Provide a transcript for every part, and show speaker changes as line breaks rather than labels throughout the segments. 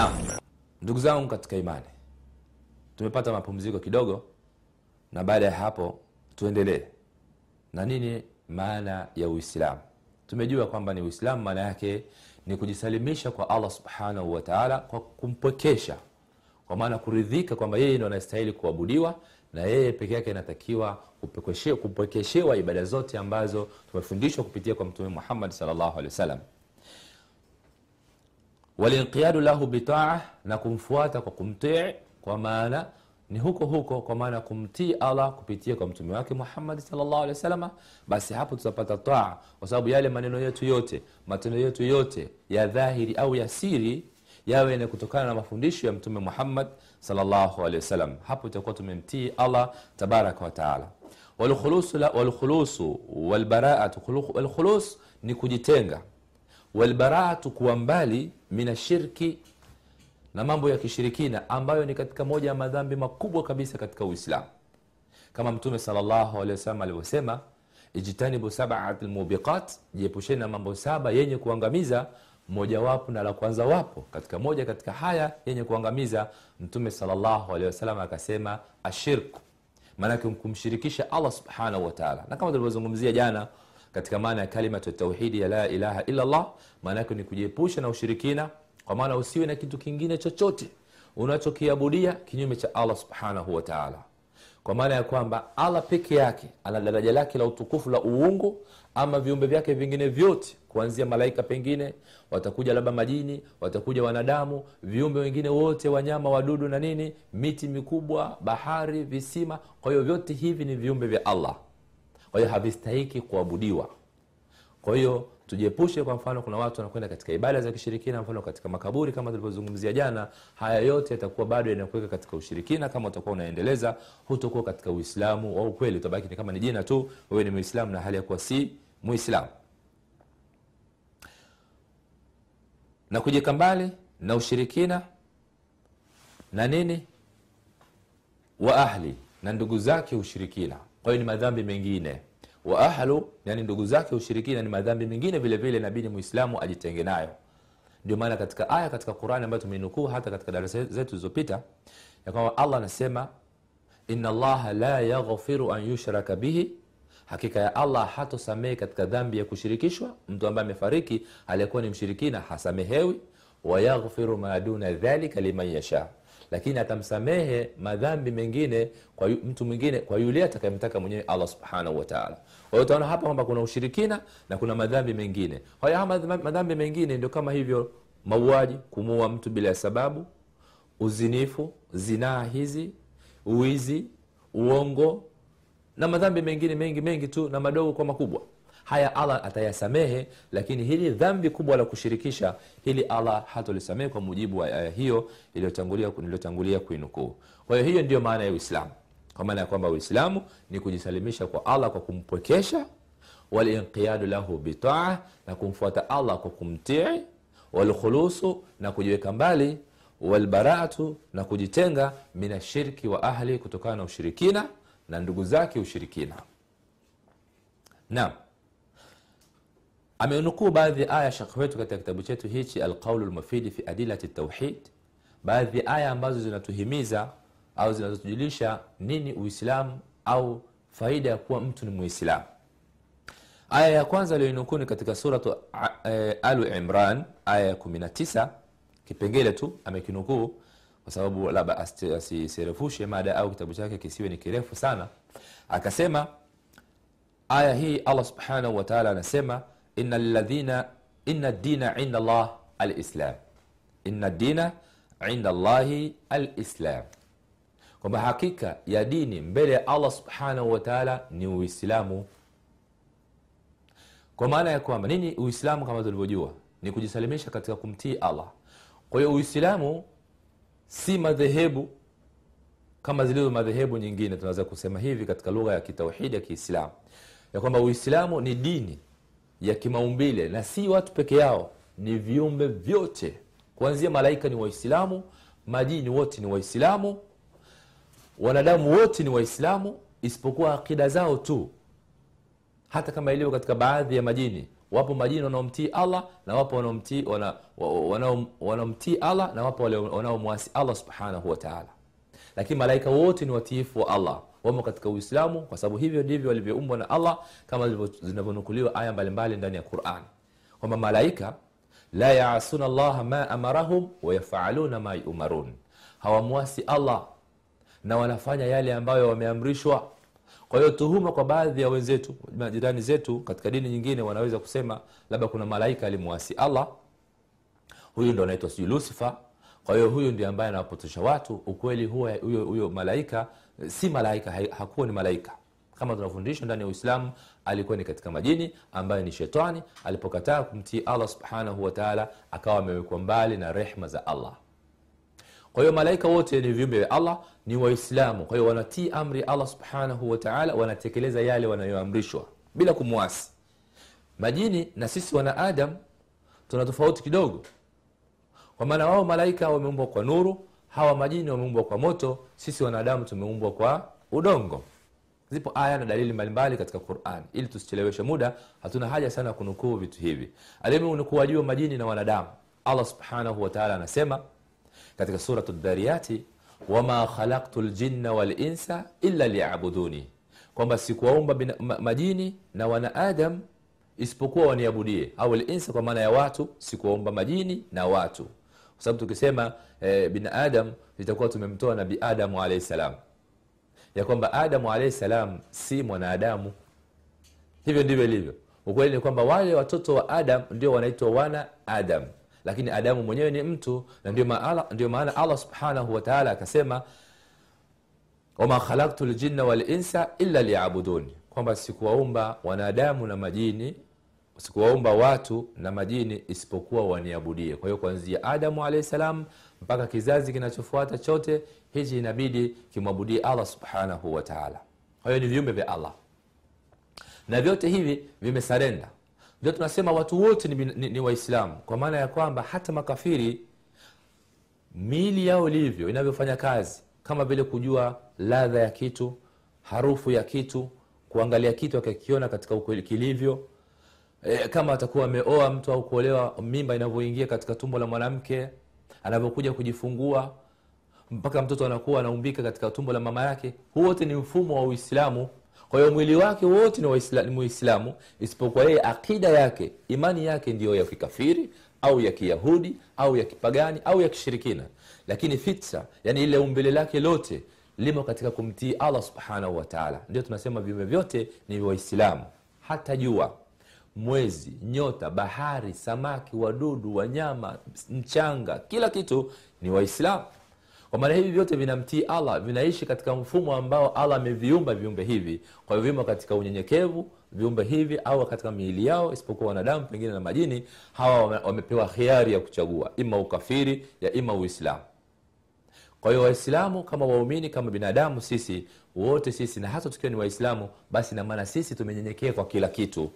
naam. Ndugu zangu katika imani tumepata mapumziko kidogo na baada ya hapo tuendelee. Na nini maana ya uislamu? Tumejua kwamba ni uislamu maana yake ni kujisalimisha kwa allah subhanahu wataala kwa kumpwekesha. Kwa maana kuridhika kwamba yeye ndo anastahili kuabudiwa na yeye peke yake inatakiwa kupwekeshewa ibada zote ambazo tumefundishwa kupitia kwa mtume muhammad sallallahu alaihi wasallam walinqiyadu lahu bitaa na kumfuata kwa kumtii kwa maana ni huko huko kwa maana kumtii allah kupitia kwa mtume wake muhammadi salllahu alehi wasalama basi hapo tutapata taa kwa sababu yale maneno yetu yote matendo yetu yote ya dhahiri au ya siri yawe ni kutokana na mafundisho ya mtume muhammad salllahu alehi wasallam. Hapo itakuwa tumemtii allah tabaraka wataala walkhulusu la- walkhulusu walbaraatu walkhulus ni kujitenga walbaraatu kuwa mbali mina shirki na mambo ya kishirikina ambayo ni katika moja ya madhambi makubwa kabisa katika uislamu. Kama mtume alehi wasallam alivyosema ijtanibu sabat lmubiqat jiepusheni na mambo saba yenye kuangamiza mojawapo na la kwanza wapo. Katika moja katika haya yenye kuangamiza mtume wasallam akasema ashirku maanake kumshirikisha allah subhanahu wataala na kama tulivyozungumzia jana katika maana ya kalimatu tauhidi ya la ilaha illa llah maanake ni kujiepusha na ushirikina kwa maana usiwe na kitu kingine chochote unachokiabudia kinyume cha allah subhanahu wataala kwa maana ya kwamba allah peke yake ana daraja lake la utukufu la uungu ama viumbe vyake vingine vyote kuanzia malaika pengine watakuja labda majini watakuja wanadamu viumbe wengine wote wanyama wadudu na nini miti mikubwa bahari visima. Kwa hiyo vyote hivi ni viumbe vya allah kwa hiyo havistahiki kuabudiwa. Kwa hiyo tujiepushe kwa mfano kuna watu wanakwenda katika ibada za kishirikina mfano katika makaburi kama tulivyozungumzia jana haya yote yatakuwa bado yanakuweka katika ushirikina kama utakuwa unaendeleza hutokuwa katika uislamu wa ukweli. Utabaki ni kama ni jina tu wewe ni muislamu na hali ya kuwa si muislamu. Na kujika mbali na ushirikina na nini? Wa ahli na ndugu zake ushirikina kwa hiyo ni madhambi mengine. Wa ahlu yani ndugu zake ushirikina ni madhambi mengine vile vile inabidi muislamu ajitenge nayo. Ndio maana katika aya katika qurani ambayo tumeinukuu hata katika darasa zetu zilizopita ya kwamba allah anasema ina allaha la yaghfiru an yushraka bihi. Hakika ya allah hatosamehe katika dhambi ya kushirikishwa. Mtu ambaye amefariki aliyekuwa ni mshirikina hasamehewi. Wayaghfiru ma duna dhalika liman yasha lakini atamsamehe madhambi mengine kwa yu, mtu mwingine kwa yule atakayemtaka mwenyewe allah subhanahu wataala hiyo utaona hapa kwamba kuna ushirikina na kuna madhambi mengine. Haya madhambi- madhambi mengine ndio kama hivyo mauaji kumuua mtu bila ya sababu uzinifu zinaa hizi uwizi uongo na madhambi mengine mengi mengi tu na madogo kwa makubwa haya allah atayasamehe lakini hili dhambi kubwa la kushirikisha hili allah hatolisamehe kwa mujibu wa aya hiyo iliyotangulia kuinukuu. Kwa hiyo hiyo ndiyo maana ya uislamu. Kwa maana ya kwamba uislamu ni kujisalimisha kwa allah kwa kumpwekesha walinqiyadu lahu bitaa na kumfuata allah kwa kumtii walkhulusu na kujiweka mbali walbaraatu na kujitenga min ashirki wa ahli kutokana na ushirikina na ndugu zake ushirikina. Naam amenukuu baadhi ya aya shekh wetu katika kitabu chetu hichi alqaulu lmufidi fi adilati tauhid baadhi ya aya ambazo zinatuhimiza au zinazotujulisha nini uislamu au faida ya kuwa mtu ni muislamu. Aya ya kwanza aliyoinukuu ni katika suratu eh, alu imran aya ya 19 kipengele tu amekinukuu kwa sababu labda asi- mada au kitabu chake kisiwe ni kirefu sana. Akasema aya hii allah subhanahu wataala anasema ina dina inda llah alislam. Ina dina inda llahi alislam. Kwamba hakika ya dini mbele ya allah subhanahu wataala ni uislamu. Kwa maana ya kwamba nini uislamu kama tulivyojua? Ni kujisalimisha katika kumtii allah. Kwa hiyo uislamu si madhehebu kama zilizo madhehebu nyingine tunaweza kusema hivi katika lugha ya kitauhidi ya kiislamu. Ya kwamba uislamu ni dini ya kimaumbile na si watu peke yao ni viumbe vyote. Kuanzia malaika ni waislamu majini wote ni waislamu wanadamu wote ni waislamu isipokuwa akida zao tu. Hata kama ilivyo katika baadhi ya majini wapo majini wanaomtii allah na wapo wanaomtii wana, wanao- wanaomtii allah na wapo wanaomwasi allah subhanahu wataala lakini malaika wote ni watiifu wa allah wamo katika uislamu kwa sababu hivyo ndivyo walivyoumbwa na allah kama zinavyonukuliwa aya mbalimbali ndani ya quran. Kwamba malaika la yasuna llaha ma amarahum wayafaluna ma yumarun. Hawamwasi allah na wanafanya yale ambayo wameamrishwa. Kwa hiyo tuhuma kwa baadhi ya wenzetu majirani zetu katika dini nyingine wanaweza kusema labda kuna malaika alimwasi allah. Huyu ndo anaitwa sijui lucifer kwa hiyo huyu ndio ambaye anawapotosha watu. Ukweli huwa huyo huyo malaika si malaika hakuwa ni malaika. Kama tunafundishwa ndani ya uislamu alikuwa ni katika majini ambaye ni shetani. Alipokataa kumtii allah subhanahu wataala akawa amewekwa mbali na rehma za allah. Kwa hiyo malaika wote ni viumbe vya allah ni waislamu. Kwa hiyo wanatii amri allah subhanahu wataala wanatekeleza yale wanayoamrishwa bila kumwasi. Majini na sisi wanaadam tuna tofauti kidogo kwa maana wao malaika wameumbwa kwa nuru hawa majini wameumbwa kwa moto sisi wanadamu tumeumbwa kwa udongo. Zipo aya na dalili mbalimbali katika quran. Ili tusicheleweshe muda hatuna haja sana kunukuu vitu hivi. Wa majini na wanadamu. Allah subhanahu wataala anasema katika suratu dhariyati wama khalaktu ljinna walinsa illa liyabuduni. Kwamba sikuwaumba ma- majini na wanaadam isipokuwa waniabudie. Au linsa kwa maana ya watu sikuwaumba majini na watu kwa sababu tukisema eh, binadam itakuwa tumemtoa nabi adamu alaihi salam. Ya kwamba adamu alaihi salam si mwanadamu. Hivyo ndivyo ilivyo. Ukweli ni kwamba wale watoto wa adam ndio wanaitwa wana adam. Lakini adamu mwenyewe ni mtu na maana, ndio maana allah subhanahu wataala akasema wama khalaktu ljinna walinsa illa liyabuduni kwamba sikuwaumba wanadamu na majini sikuwaumba watu na majini isipokuwa waniabudie kwa hiyo kuanzia adamu alahi salam mpaka kizazi kinachofuata chote hichi inabidi kimwabudie allah subhanahu wataala kwa hiyo ni viumbe vya allah. Na vyote hivi vimesarenda ndio tunasema watu wote ni, ni, ni waislamu. Kwa maana ya kwamba hata makafiri miili yao ilivyo inavyofanya kazi kama vile kujua ladha ya kitu harufu ya kitu kuangalia kitu akakiona katika ukweli kilivyo e, kama atakuwa ameoa mtu au kuolewa mimba inavyoingia katika tumbo la mwanamke anavyokuja kujifungua mpaka mtoto anakuwa anaumbika katika tumbo la mama yake huu wote ni mfumo wa uislamu. Kwa hiyo mwili wake wote ni muislamu isipokuwa yeye akida yake imani yake ndiyo ya kikafiri au ya kiyahudi au ya kipagani au ya kishirikina. Lakini fitsa yani ile umbile lake lote limo katika kumtii allah subhanahu wataala ndio tunasema viumbe vyote ni waislamu. Hata jua mwezi nyota bahari samaki wadudu wanyama mchanga kila kitu ni waislamu. Kwa maana hivi vyote vinamtii allah vinaishi katika mfumo ambao allah ameviumba viumbe hivi. Kwa hiyo vimo katika unyenyekevu viumbe hivi au katika miili yao isipokuwa wanadamu pengine na majini hawa wamepewa khiari ya kuchagua. Ima ukafiri ya ima uislamu. Kwa hiyo waislamu kama waumini kama binadamu sisi wote sisi na hasa tukiwa ni waislamu basi namaana sisi tumenyenyekea kwa kila kitu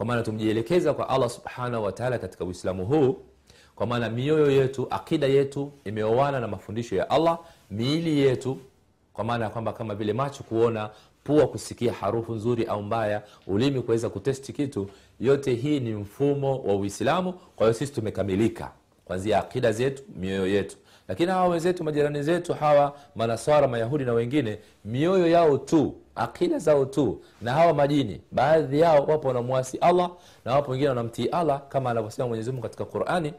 kwa maana tumjielekeza kwa allah subhanahu wataala katika uislamu huu. Kwa maana mioyo yetu akida yetu imeoana na mafundisho ya allah. Miili yetu kwa maana ya kwamba kama vile macho kuona pua kusikia harufu nzuri au mbaya ulimi kuweza kutesti kitu yote hii ni mfumo wa uislamu. Kwa hiyo sisi tumekamilika. Kwanzia akida zetu mioyo yetu lakini hawa wenzetu majirani zetu hawa manaswara mayahudi na wengine mioyo yao tu akida zao tu na hawa majini baadhi yao wapo wanamwasi allah na wapo wengine wanamtii allah kama anavyosema mwenyezimungu katika qurani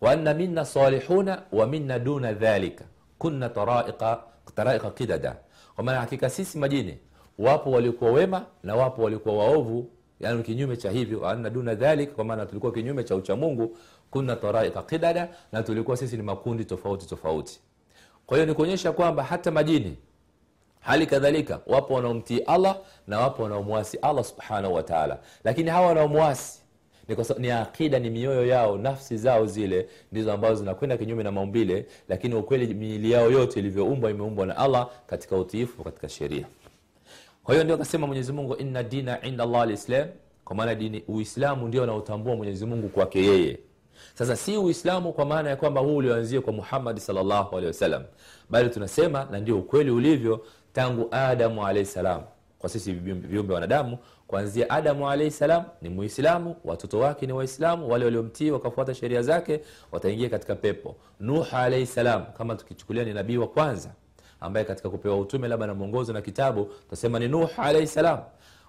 waanna minna salihuna wa minna duna dhalika kunna taraika, qidada. Kwa maana hakika sisi majini wapo waliokuwa wema na wapo waliokuwa waovu. Yani kinyume cha hivyo waanna duna dhalik kwa maana tulikuwa kinyume cha uchamungu kunna taraiqa qidada na tulikuwa sisi ni makundi tofauti tofauti. Kwa hiyo ni kuonyesha kwamba hata majini hali kadhalika wapo wanaomtii allah na wapo wanaomwasi allah subhanahu wataala lakini hawa wanaomwasi ni, ni akida ni mioyo yao nafsi zao zile ndizo ambazo zinakwenda kinyume na maumbile lakini ukweli miili yao yote ilivyoumbwa imeumbwa na allah katika utiifu katika sheria. Kwa hiyo ndio akasema mwenyezi mungu inna dina inda allah alislam kwa maana dini uislamu ndio anaotambua mwenyezi mungu kwake yeye sasa si uislamu kwa maana ya kwamba huu ulioanzia kwa muhammadi salllahu alehi wasallam bali tunasema na ndio ukweli ulivyo tangu adamu alahi salam. Kwa sisi viumbe wanadamu kuanzia adamu alaihi salam ni muislamu watoto wake ni waislamu wale waliomtii wakafuata sheria zake wataingia katika pepo. Nuh alaihi salam kama tukichukulia ni nabii wa kwanza ambaye katika kupewa utume labda na mwongozo na kitabu tutasema ni nuh alaihi salam.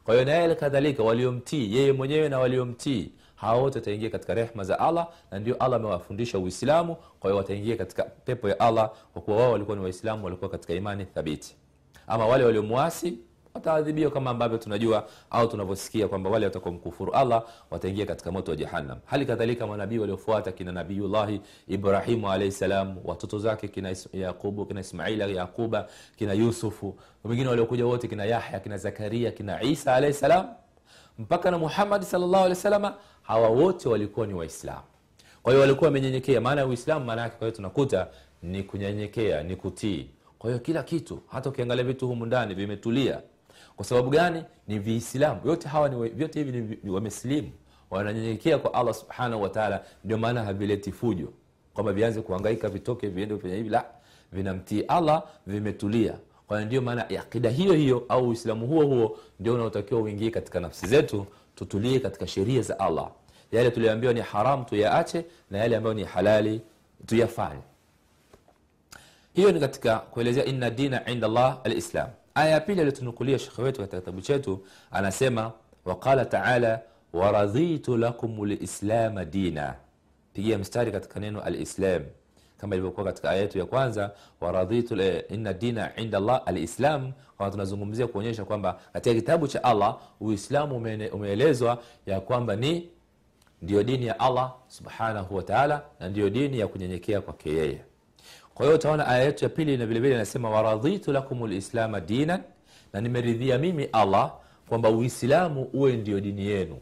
Kwa hiyo naye kadhalika waliomtii yeye mwenyewe na waliomtii hawa wote wataingia katika rehma za allah na ndio allah amewafundisha uislamu. Kwa hiyo wataingia katika pepo ya allah kwa kuwa wao walikuwa ni waislamu walikuwa katika imani thabiti. Ama wale waliomwasi wataadhibiwa kama ambavyo tunajua au tunavyosikia kwamba wale watakaomkufuru allah wataingia katika moto wa jahannam. Hali kadhalika manabii waliofuata kina nabiyullahi ibrahimu alaihi salam watoto zake kina yaqubu kina ismaila yaquba kina yusufu wengine waliokuja wote kina yahya kina zakaria kina isa alaihi salam. Mpaka na muhammadi salllahu alehi wasalama hawa wote walikuwa ni waislamu. Kwa hiyo walikuwa wamenyenyekea. Maana ya uislamu maana yake kwa hiyo tunakuta ni kunyenyekea ni kutii. Kwa hiyo kila kitu hata ukiangalia vitu humu ndani vimetulia. Kwa sababu gani? Ni viislamu. Yote hawa ni, vyote hivi ni wamesilimu wananyenyekea kwa allah subhanahu wataala ndio maana havileti fujo. Kwamba vianze kuhangaika vitoke viende kufanya hivi. La vinamtii allah vimetulia. Kwa ndio maana akida hiyo hiyo au uislamu huo huo ndio unaotakiwa uingie katika nafsi zetu tutulie katika sheria za allah. Yale tuliambiwa ni haramu tuyaache na yale ambayo ni halali tuyafanye. Hiyo ni katika kuelezea inna dina inda llah alislam. Aya ya pili aliyotunukulia shekhe wetu katika kitabu chetu anasema waqala taala waradhitu lakum lislama dina. Pigia mstari katika neno alislam kama ilivyokuwa katika aya yetu ya kwanza waradhitu eh, inna dina inda llah alislam. Kama tunazungumzia kuonyesha kwamba katika kitabu cha allah uislamu umeelezwa ya kwamba ni ndiyo dini ya allah subhanahu wataala na ndiyo dini ya kunyenyekea kwake yeye. Kwa hiyo utaona aya yetu ya pili na vilevile inasema waradhitu lakum lislama dinan na nimeridhia mimi allah kwamba uislamu uwe ndio dini yenu.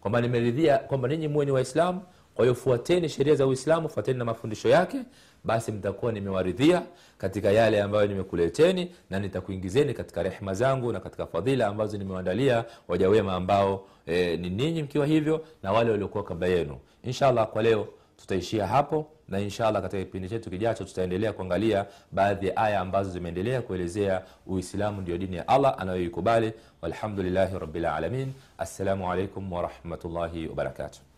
Kwamba nimeridhia kwamba ninyi muwe ni waislamu kwa hiyo fuateni sheria za uislamu fuateni na mafundisho yake basi mtakuwa nimewaridhia katika yale ambayo nimekuleteni na nitakuingizeni katika rehma zangu na katika fadhila ambazo nimewaandalia waja ambao e, ni ninyi mkiwa hivyo na wale waliokuwa kabla yenu. Inshallah kwa leo tutaishia hapo na inshallah katika kipindi chetu kijacho tutaendelea kuangalia baadhi ya aya ambazo zimeendelea kuelezea uislamu ndio dini ya allah anayoikubali. Walhamdulillahi rabbil assalamu alaikum warahmatullahi wabarakatuh